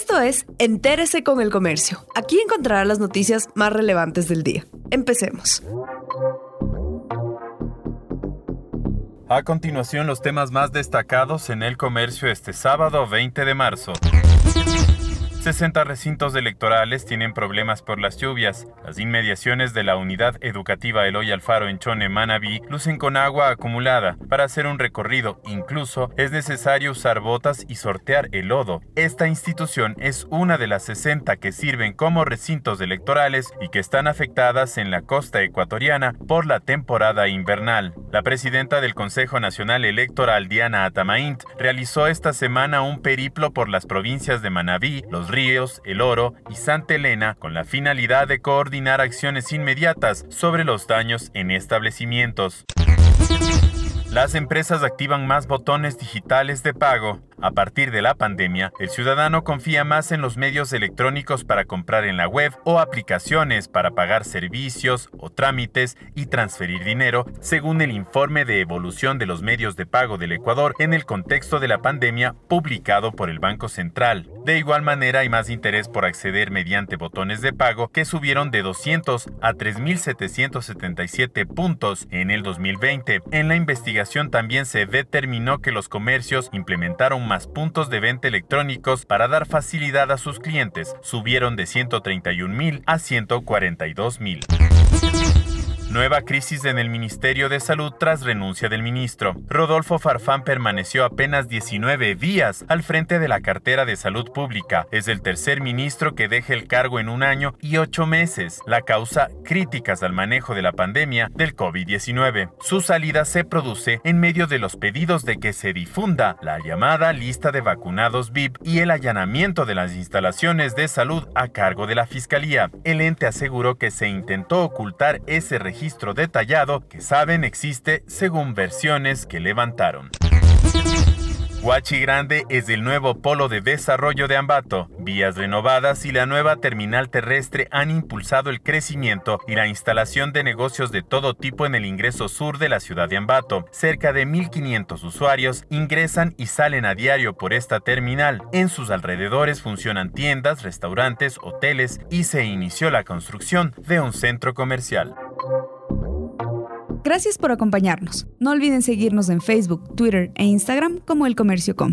Esto es Entérese con el Comercio. Aquí encontrará las noticias más relevantes del día. Empecemos. A continuación, los temas más destacados en el comercio este sábado 20 de marzo. 60 recintos electorales tienen problemas por las lluvias. Las inmediaciones de la unidad educativa Eloy Alfaro en Chone, Manabí, lucen con agua acumulada. Para hacer un recorrido, incluso, es necesario usar botas y sortear el lodo. Esta institución es una de las 60 que sirven como recintos electorales y que están afectadas en la costa ecuatoriana por la temporada invernal. La presidenta del Consejo Nacional Electoral, Diana Atamaint, realizó esta semana un periplo por las provincias de Manabí, Los Ríos, El Oro y Santa Elena con la finalidad de coordinar acciones inmediatas sobre los daños en establecimientos. Las empresas activan más botones digitales de pago. A partir de la pandemia, el ciudadano confía más en los medios electrónicos para comprar en la web o aplicaciones para pagar servicios o trámites y transferir dinero, según el informe de evolución de los medios de pago del Ecuador en el contexto de la pandemia publicado por el Banco Central. De igual manera, hay más interés por acceder mediante botones de pago que subieron de 200 a 3.777 puntos en el 2020. En la investigación también se determinó que los comercios implementaron más puntos de venta electrónicos para dar facilidad a sus clientes. Subieron de 131 mil a 142 mil. Nueva crisis en el Ministerio de Salud tras renuncia del ministro. Rodolfo Farfán permaneció apenas 19 días al frente de la cartera de salud pública. Es el tercer ministro que deja el cargo en un año y ocho meses. La causa, críticas al manejo de la pandemia del COVID-19. Su salida se produce en medio de los pedidos de que se difunda la llamada lista de vacunados VIP y el allanamiento de las instalaciones de salud a cargo de la Fiscalía. El ente aseguró que se intentó ocultar ese registro registro detallado que saben existe según versiones que levantaron. Huachi Grande es el nuevo polo de desarrollo de Ambato. Vías renovadas y la nueva terminal terrestre han impulsado el crecimiento y la instalación de negocios de todo tipo en el ingreso sur de la ciudad de Ambato. Cerca de 1.500 usuarios ingresan y salen a diario por esta terminal. En sus alrededores funcionan tiendas, restaurantes, hoteles y se inició la construcción de un centro comercial. Gracias por acompañarnos. No olviden seguirnos en Facebook, Twitter e Instagram como El Comercio Com.